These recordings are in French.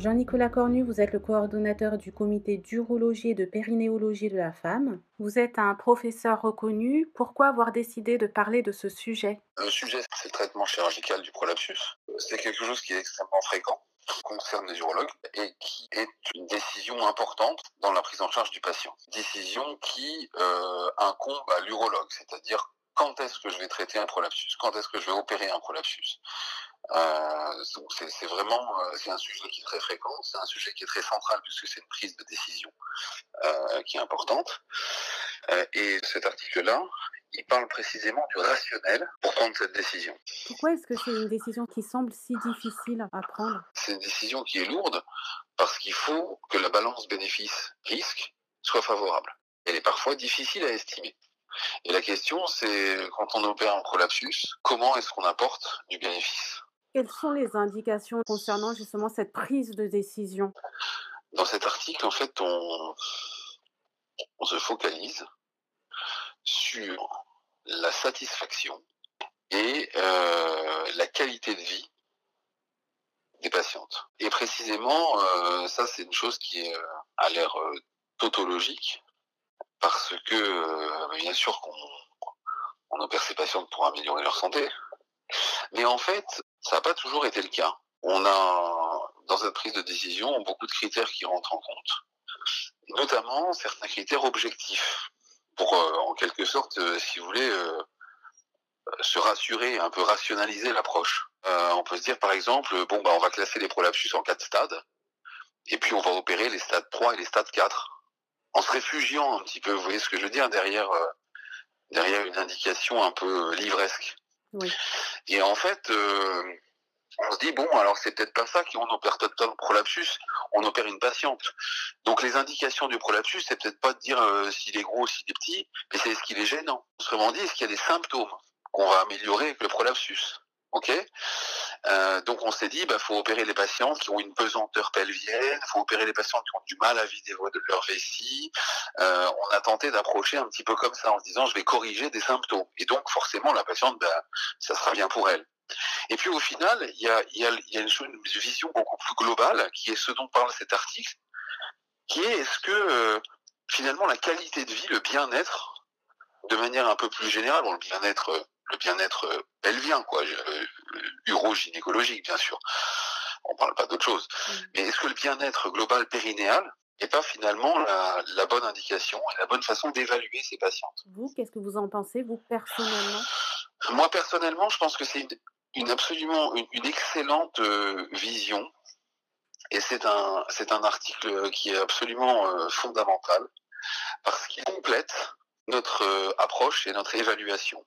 Jean-Nicolas Cornu, vous êtes le coordonnateur du comité d'urologie et de périnéologie de la femme. Vous êtes un professeur reconnu. Pourquoi avoir décidé de parler de ce sujet? Le sujet, c'est le traitement chirurgical du prolapsus. C'est quelque chose qui est extrêmement fréquent qui concerne les urologues et qui est une décision importante dans la prise en charge du patient. Décision qui euh, incombe à l'urologue, c'est-à-dire quand est-ce que je vais traiter un prolapsus, quand est-ce que je vais opérer un prolapsus. Euh, c'est vraiment euh, c'est un sujet qui est très fréquent, c'est un sujet qui est très central puisque c'est une prise de décision euh, qui est importante. Euh, et cet article-là, il parle précisément du rationnel pour prendre cette décision. Pourquoi est-ce que c'est une décision qui semble si difficile à prendre? C'est une décision qui est lourde parce qu'il faut que la balance bénéfice-risque soit favorable. Elle est parfois difficile à estimer. Et la question, c'est quand on opère un prolapsus, comment est-ce qu'on apporte du bénéfice? Quelles sont les indications concernant justement cette prise de décision? Dans cet article, en fait, on, se focalise sur la satisfaction et euh, la qualité de vie des patientes. Et précisément, euh, ça c'est une chose qui est, euh, a l'air tautologique, parce que bien sûr qu'on on opère ces patientes pour améliorer leur santé, mais en fait, ça n'a pas toujours été le cas. On a, dans cette prise de décision, beaucoup de critères qui rentrent en compte, notamment certains critères objectifs, pour euh, en quelque sorte, euh, si vous voulez, euh, se rassurer, un peu rationaliser l'approche. Euh, on peut se dire par exemple, bon bah on va classer les prolapsus en quatre stades, et puis on va opérer les stades 3 et les stades 4, en se réfugiant un petit peu, vous voyez ce que je veux dire, derrière, euh, derrière une indication un peu livresque. Et en fait, euh, on se dit bon, alors c'est peut-être pas ça qu'on opère total prolapsus, on opère une patiente. Donc les indications du prolapsus, c'est peut-être pas de dire euh, s'il est gros, s'il est petit, mais c'est est-ce qu'il est gênant. Autrement dit, est-ce qu'il y a des symptômes qu'on va améliorer avec le prolapsus? Ok, euh, donc on s'est dit, bah faut opérer les patientes qui ont une pesanteur pelvienne, faut opérer les patientes qui ont du mal à vider leur vessie. Euh, on a tenté d'approcher un petit peu comme ça en se disant, je vais corriger des symptômes. Et donc forcément, la patiente, bah, ça sera bien pour elle. Et puis au final, il y a, y a, y a une, vision beaucoup plus globale qui est ce dont parle cet article, qui est est-ce que euh, finalement la qualité de vie, le bien-être, de manière un peu plus générale, bon, le bien-être le bien-être euh, pelvien, quoi, euh, urogynécologique, bien sûr. On parle pas d'autre chose. Mais est-ce que le bien-être global périnéal n'est pas finalement la, la, bonne indication et la bonne façon d'évaluer ces patientes? Vous, qu'est-ce que vous en pensez, vous, personnellement? Moi, personnellement, je pense que c'est une, une, absolument une, une excellente euh, vision. Et c'est un, c'est un article qui est absolument euh, fondamental parce qu'il complète notre euh, approche et notre évaluation.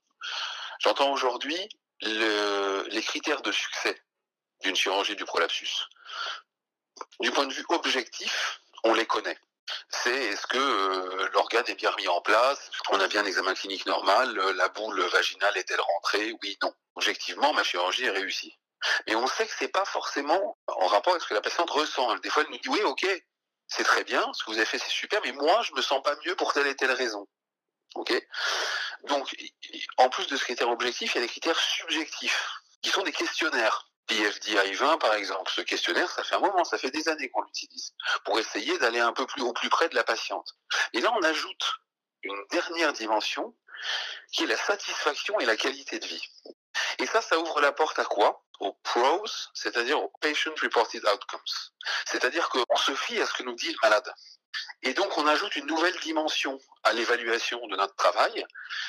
J'entends aujourd'hui le, les critères de succès d'une chirurgie du prolapsus. Du point de vue objectif, on les connaît. C'est est-ce que euh, l'organe est bien mis en place, on a bien un examen clinique normal, la boule vaginale est-elle rentrée Oui, non. Objectivement, ma chirurgie est réussie. Mais on sait que c'est pas forcément en rapport avec ce que la patiente ressent. Des fois, elle nous dit oui, ok, c'est très bien, ce que vous avez fait, c'est super, mais moi, je me sens pas mieux pour telle et telle raison. Ok? Donc, en plus de ce critère objectif, il y a des critères subjectifs, qui sont des questionnaires. PFDI 20, par exemple, ce questionnaire, ça fait un moment, ça fait des années qu'on l'utilise, pour essayer d'aller un peu plus au plus près de la patiente. Et là, on ajoute une dernière dimension, qui est la satisfaction et la qualité de vie. Et ça, ça ouvre la porte à quoi? Aux pros, c'est-à-dire aux patient reported outcomes. C'est-à-dire qu'on se fie à ce que nous dit le malade. Et donc, on ajoute une nouvelle dimension à l'évaluation de notre travail.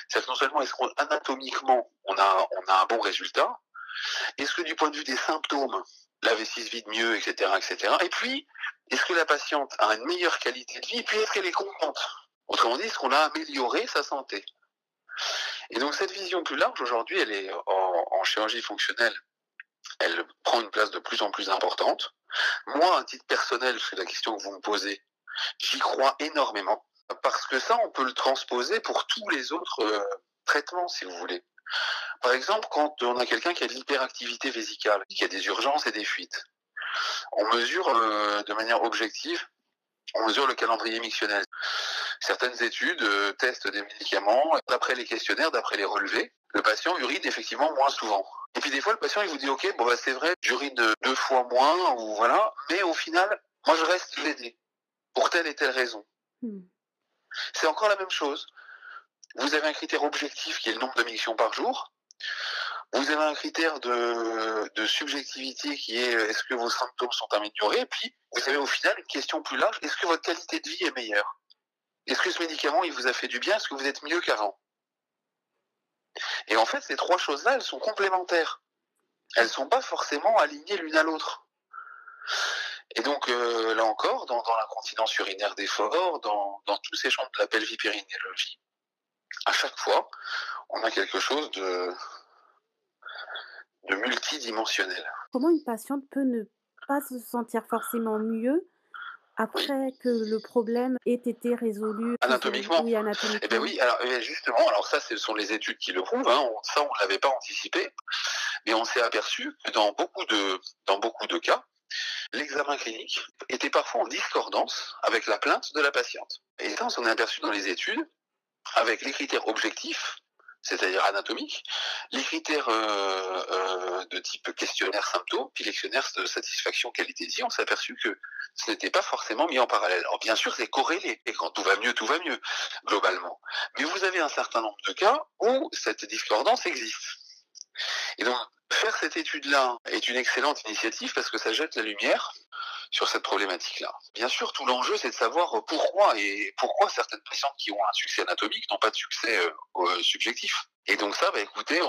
C'est que non seulement est-ce qu'anatomiquement, on a, on a un bon résultat, est-ce que du point de vue des symptômes, la vessie se vide mieux, etc., etc. Et puis, est-ce que la patiente a une meilleure qualité de vie, et puis est-ce qu'elle est contente? Autrement dit, est-ce qu'on a amélioré sa santé? Et donc, cette vision plus large, aujourd'hui, elle est en, chirurgie fonctionnelle, elle prend une place de plus en plus importante. Moi, à titre personnel, c'est la question que vous me posez, J'y crois énormément parce que ça, on peut le transposer pour tous les autres euh, traitements, si vous voulez. Par exemple, quand on a quelqu'un qui a de l'hyperactivité vésicale, qui a des urgences et des fuites, on mesure euh, de manière objective, on mesure le calendrier mictionnel. Certaines études euh, testent des médicaments, d'après les questionnaires, d'après les relevés, le patient urine effectivement moins souvent. Et puis des fois, le patient, il vous dit, OK, bon, bah, c'est vrai, j'urine deux fois moins, ou voilà, mais au final, moi, je reste gêné pour telle et telle raison. Hmm. C'est encore la même chose. Vous avez un critère objectif qui est le nombre de mictions par jour. Vous avez un critère de, de subjectivité qui est est-ce que vos symptômes sont améliorés? Et puis, vous avez au final une question plus large, est-ce que votre qualité de vie est meilleure? Est-ce que ce médicament, il vous a fait du bien? Est-ce que vous êtes mieux qu'avant? Et en fait, ces trois choses-là, elles sont complémentaires. Elles ne sont pas forcément alignées l'une à l'autre. Et donc, euh, là encore, dans, dans l'incontinence urinaire d'effort, dans, dans tous ces champs de la pelvipérinéologie, à chaque fois, on a quelque chose de, de multidimensionnel. Comment une patiente peut ne pas se sentir forcément mieux après que le problème ait été résolu anatomiquement. Oui, anatomiquement. Eh ben oui, alors eh justement, alors ça, ce sont les études qui le prouvent. Hein, ça, on ne l'avait pas anticipé, mais on s'est aperçu que dans beaucoup de dans beaucoup de cas, l'examen clinique était parfois en discordance avec la plainte de la patiente. Et ça, on s'en est aperçu dans les études avec les critères objectifs c'est-à-dire anatomique, les critères euh, euh, de type questionnaire symptômes, puis les questionnaires de satisfaction qualité de vie, on s'est aperçu que ce n'était pas forcément mis en parallèle. Alors bien sûr, c'est corrélé, et quand tout va mieux, tout va mieux, globalement. Mais vous avez un certain nombre de cas où cette discordance existe. Et donc, faire cette étude-là est une excellente initiative parce que ça jette la lumière sur cette problématique-là. Bien sûr, tout l'enjeu, c'est de savoir pourquoi et pourquoi certaines patientes qui ont un succès anatomique n'ont pas de succès euh, euh, subjectif. Et donc ça, bah, écoutez,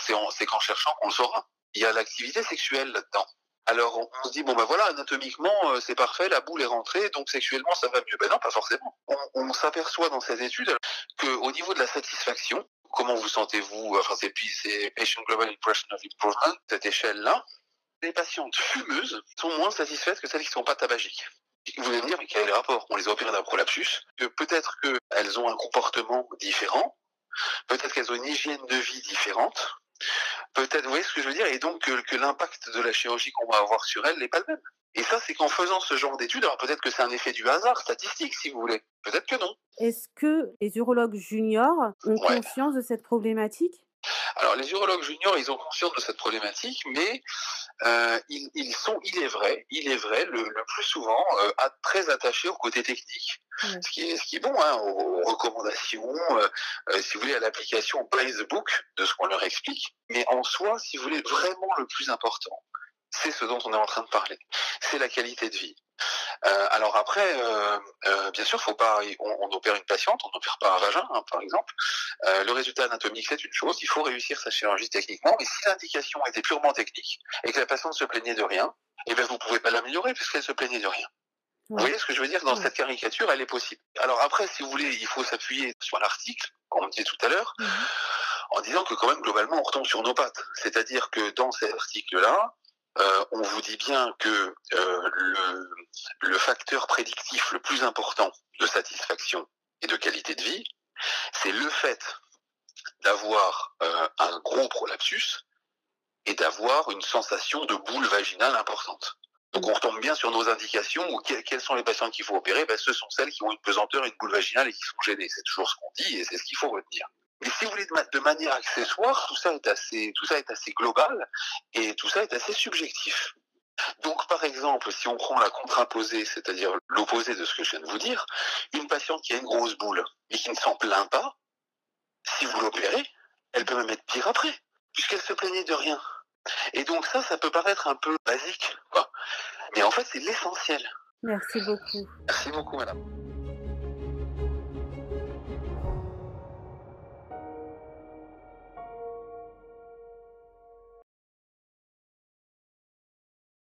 c'est qu'en cherchant qu'on le saura. Il y a l'activité sexuelle là-dedans. Alors on, se dit bon ben voilà anatomiquement euh, c'est parfait la boule est rentrée donc sexuellement ça va mieux ben non pas forcément on, s'aperçoit dans ces études que au niveau de la satisfaction comment vous sentez-vous enfin c'est c'est patient global impression of improvement cette échelle là les patientes fumeuses sont moins satisfaites que celles qui ne sont pas tabagiques. Vous allez me dire, mais quel est le rapport? On les a opérées d'un prolapsus, que peut-être qu'elles ont un comportement différent, peut-être qu'elles ont une hygiène de vie différente, peut-être, vous voyez ce que je veux dire, et donc que, l'impact de la chirurgie qu'on va avoir sur elles n'est pas le même. Et ça, c'est qu'en faisant ce genre d'études, alors peut-être que c'est un effet du hasard statistique, si vous voulez. Peut-être que non. Est-ce que les urologues juniors ont conscience de cette problématique? Alors les urologues juniors, ils ont conscience de cette problématique, mais euh, ils, sont, il est vrai, il est vrai, le, plus souvent euh, très attachés au côté technique, ce, qui est, ce qui est bon, hein, aux, recommandations, euh, si vous voulez, à l'application by the book de ce qu'on leur explique. Mais en soi, si vous voulez, vraiment le plus important, c'est ce dont on est en train de parler, c'est la qualité de vie. Euh, alors après, euh, euh, bien sûr, faut pas, on, opère une patiente, on n'opère pas un vagin, hein, par exemple. le résultat anatomique, c'est une chose. Il faut réussir sa chirurgie techniquement. Mais si l'indication était purement technique et que la patiente se plaignait de rien, eh bien, vous pouvez pas l'améliorer puisqu'elle se plaignait de rien. Vous voyez ce que je veux dire? Dans cette caricature, elle est possible. Alors après, si vous voulez, il faut s'appuyer sur l'article, comme on disait tout à l'heure, mhm. en disant que quand même, globalement, on retombe sur nos pattes. C'est-à-dire que dans cet article-là, euh, on vous dit bien que euh, le, facteur prédictif le plus important de satisfaction et de qualité de vie, c'est le fait d'avoir euh, un gros prolapsus et d'avoir une sensation de boule vaginale importante. Donc on retombe bien sur nos indications ou quelles sont les patients qu'il faut opérer? Ben, Ce sont celles qui ont une pesanteur et une boule vaginale et qui sont gênées. C'est toujours ce qu'on dit et c'est ce qu'il faut retenir. Mais si vous voulez, de, manière accessoire, tout ça est assez, tout ça est assez global et tout ça est assez subjectif. Donc, par exemple, si on prend la contraposée, c'est-à-dire l'opposé de ce que je viens de vous dire, une patiente qui a une grosse boule et qui ne s'en plaint pas, si vous l'opérez, elle peut même être pire après, puisqu'elle se plaignait de rien. Et donc ça, ça peut paraître un peu basique, quoi. Mais en fait, c'est l'essentiel. Merci beaucoup. Merci beaucoup, madame.